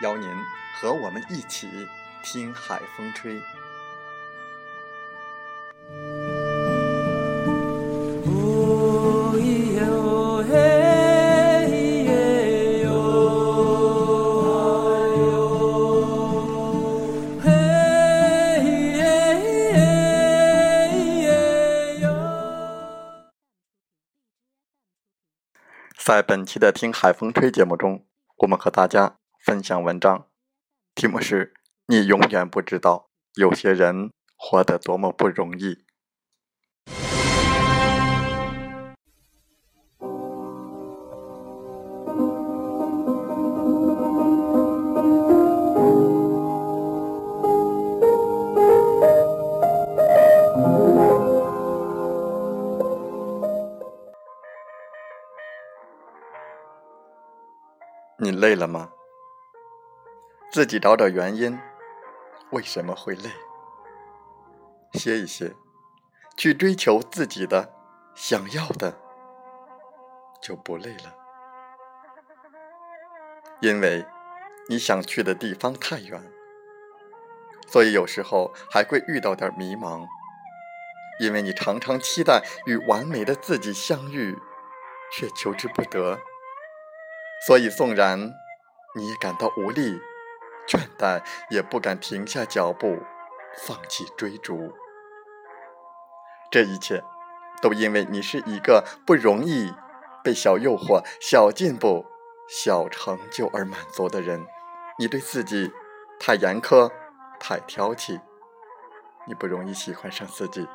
邀您和我们一起听海风吹。在本期的《听海风吹》节目中，我们和大家。分享文章，题目是“你永远不知道有些人活得多么不容易”。你累了吗？自己找找原因，为什么会累？歇一歇，去追求自己的想要的，就不累了。因为你想去的地方太远，所以有时候还会遇到点迷茫。因为你常常期待与完美的自己相遇，却求之不得，所以纵然你感到无力。倦怠，也不敢停下脚步，放弃追逐。这一切，都因为你是一个不容易被小诱惑、小进步、小成就而满足的人。你对自己太严苛、太挑剔，你不容易喜欢上自己。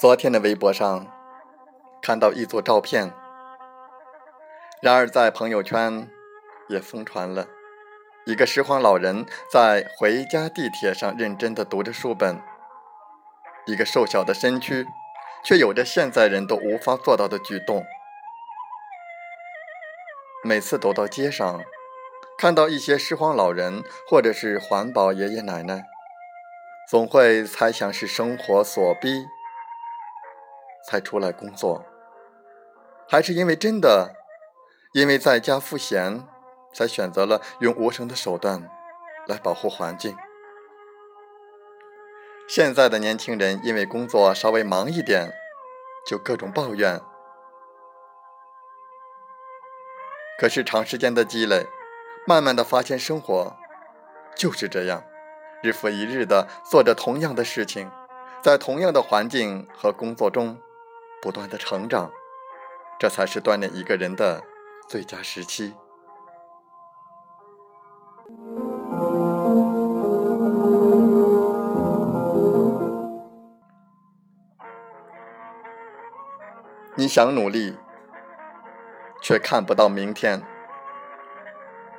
昨天的微博上看到一组照片，然而在朋友圈也疯传了一个拾荒老人在回家地铁上认真的读着书本，一个瘦小的身躯却有着现在人都无法做到的举动。每次走到街上，看到一些拾荒老人或者是环保爷爷奶奶，总会猜想是生活所逼。才出来工作，还是因为真的，因为在家赋闲，才选择了用无声的手段来保护环境。现在的年轻人因为工作稍微忙一点，就各种抱怨。可是长时间的积累，慢慢的发现生活就是这样，日复一日的做着同样的事情，在同样的环境和工作中。不断的成长，这才是锻炼一个人的最佳时期。你想努力，却看不到明天；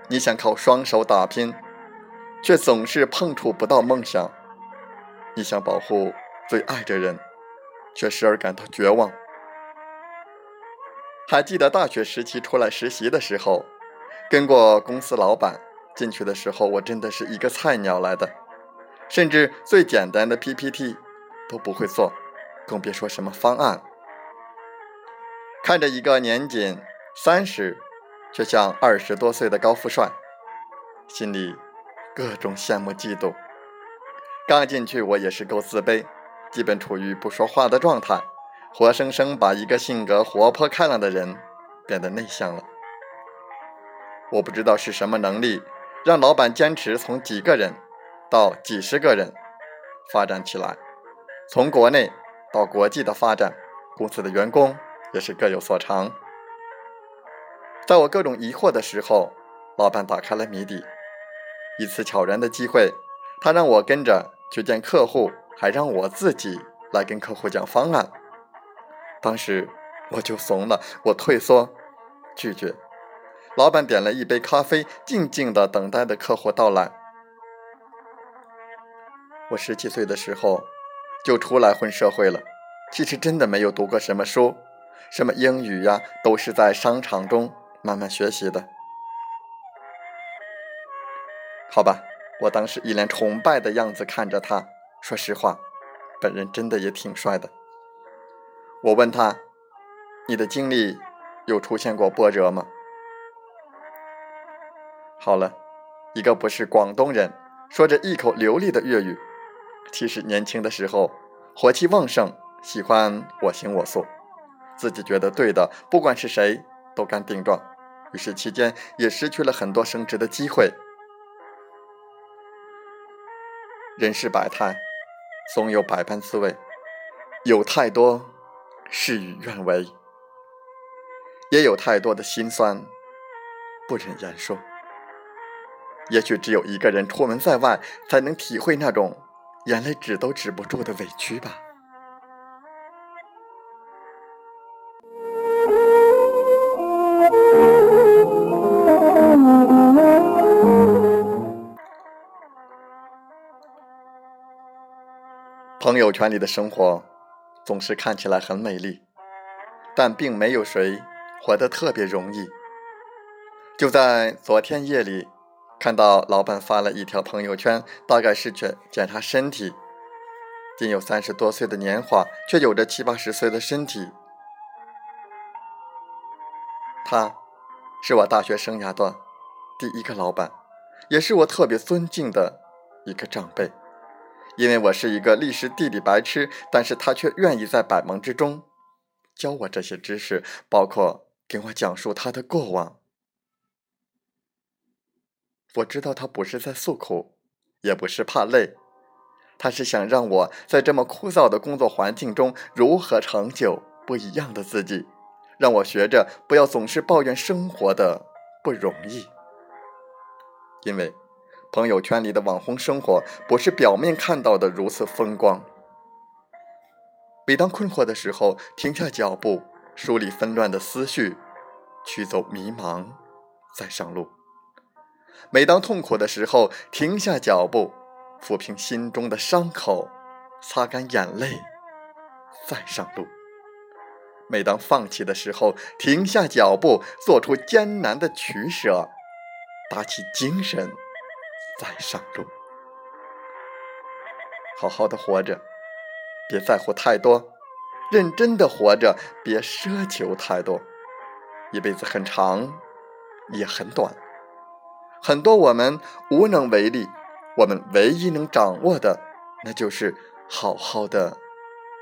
你想靠双手打拼，却总是碰触不到梦想；你想保护最爱的人。却时而感到绝望。还记得大学时期出来实习的时候，跟过公司老板进去的时候，我真的是一个菜鸟来的，甚至最简单的 PPT 都不会做，更别说什么方案。看着一个年仅三十却像二十多岁的高富帅，心里各种羡慕嫉妒。刚进去我也是够自卑，基本处于不说话的状态，活生生把一个性格活泼开朗的人变得内向了。我不知道是什么能力，让老板坚持从几个人到几十个人发展起来，从国内到国际的发展，公司的员工也是各有所长。在我各种疑惑的时候，老板打开了谜底。一次悄然的机会，他让我跟着去见客户，还让我自己来跟客户讲方案。当时我就怂了，我退缩拒绝。老板点了一杯咖啡，静静的等待着客户到来。我十七岁的时候就出来混社会了，其实真的没有读过什么书，什么英语呀，都是在商场中慢慢学习的。好吧，我当时一脸崇拜的样子看着他，说实话，本人真的也挺帅的。我问他：“你的经历有出现过波折吗？”好了，一个不是广东人，说着一口流利的粤语。其实年轻的时候火气旺盛，喜欢我行我素，自己觉得对的，不管是谁都敢顶撞。于是期间也失去了很多升职的机会。人世百态，总有百般滋味，有太多事与愿违，也有太多的心酸不忍言说。也许只有一个人出门在外，才能体会那种眼泪止都止不住的委屈吧。朋友圈里的生活总是看起来很美丽，但并没有谁活得特别容易。就在昨天夜里。看到老板发了一条朋友圈，大概是去检查身体。仅有三十多岁的年华，却有着七八十岁的身体。他，是我大学生涯的第一个老板，也是我特别尊敬的一个长辈。因为我是一个历史地理白痴，但是他却愿意在百忙之中教我这些知识，包括给我讲述他的过往。我知道他不是在诉苦，也不是怕累，他是想让我在这么枯燥的工作环境中如何成就不一样的自己，让我学着不要总是抱怨生活的不容易。因为朋友圈里的网红生活不是表面看到的如此风光。每当困惑的时候，停下脚步，梳理纷乱的思绪，驱走迷茫，再上路。每当痛苦的时候，停下脚步，抚平心中的伤口，擦干眼泪，再上路。每当放弃的时候，停下脚步，做出艰难的取舍，打起精神，再上路。好好的活着，别在乎太多，认真的活着，别奢求太多。一辈子很长，也很短。很多我们无能为力，我们唯一能掌握的，那就是好好的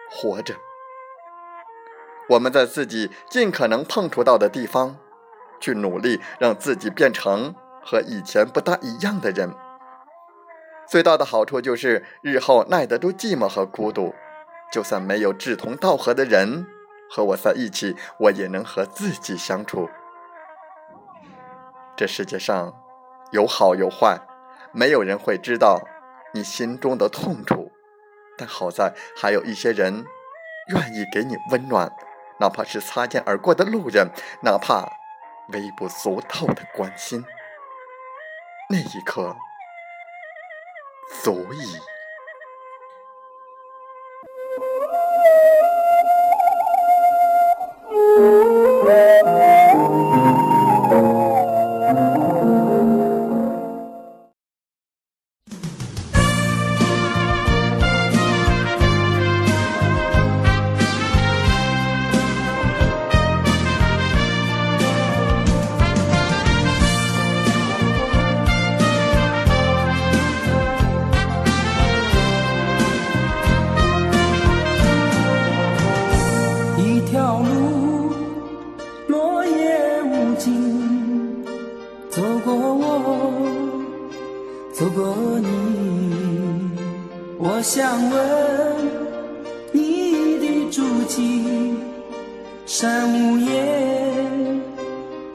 活着。我们在自己尽可能碰触到的地方，去努力让自己变成和以前不大一样的人。最大的好处就是日后耐得住寂寞和孤独，就算没有志同道合的人和我在一起，我也能和自己相处。这世界上。有好有坏，没有人会知道你心中的痛楚，但好在还有一些人愿意给你温暖，哪怕是擦肩而过的路人，哪怕微不足道的关心，那一刻足以。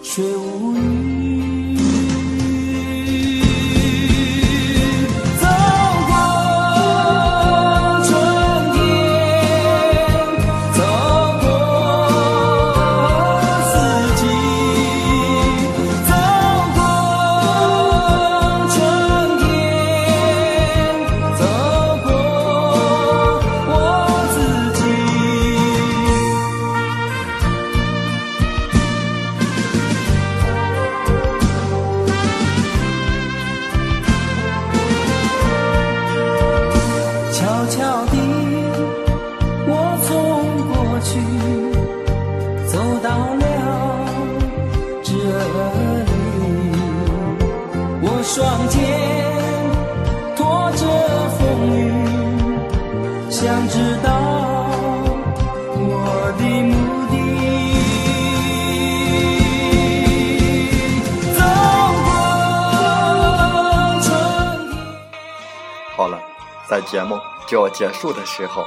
却无语。想知道我的目的。好了，在节目就要结束的时候，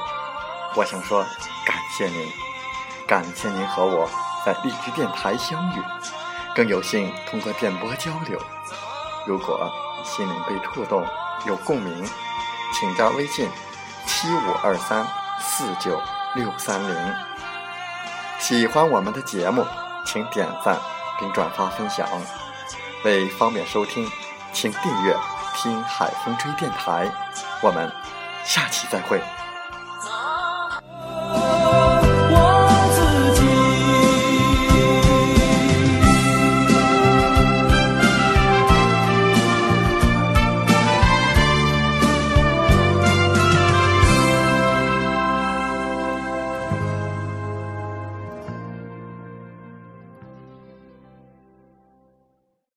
我想说感谢您，感谢您和我在荔枝电台相遇，更有幸通过电波交流。如果心灵被触动，有共鸣，请加微信七五二三四九六三零。喜欢我们的节目，请点赞并转发分享。为方便收听，请订阅“听海风吹电台”。我们下期再会。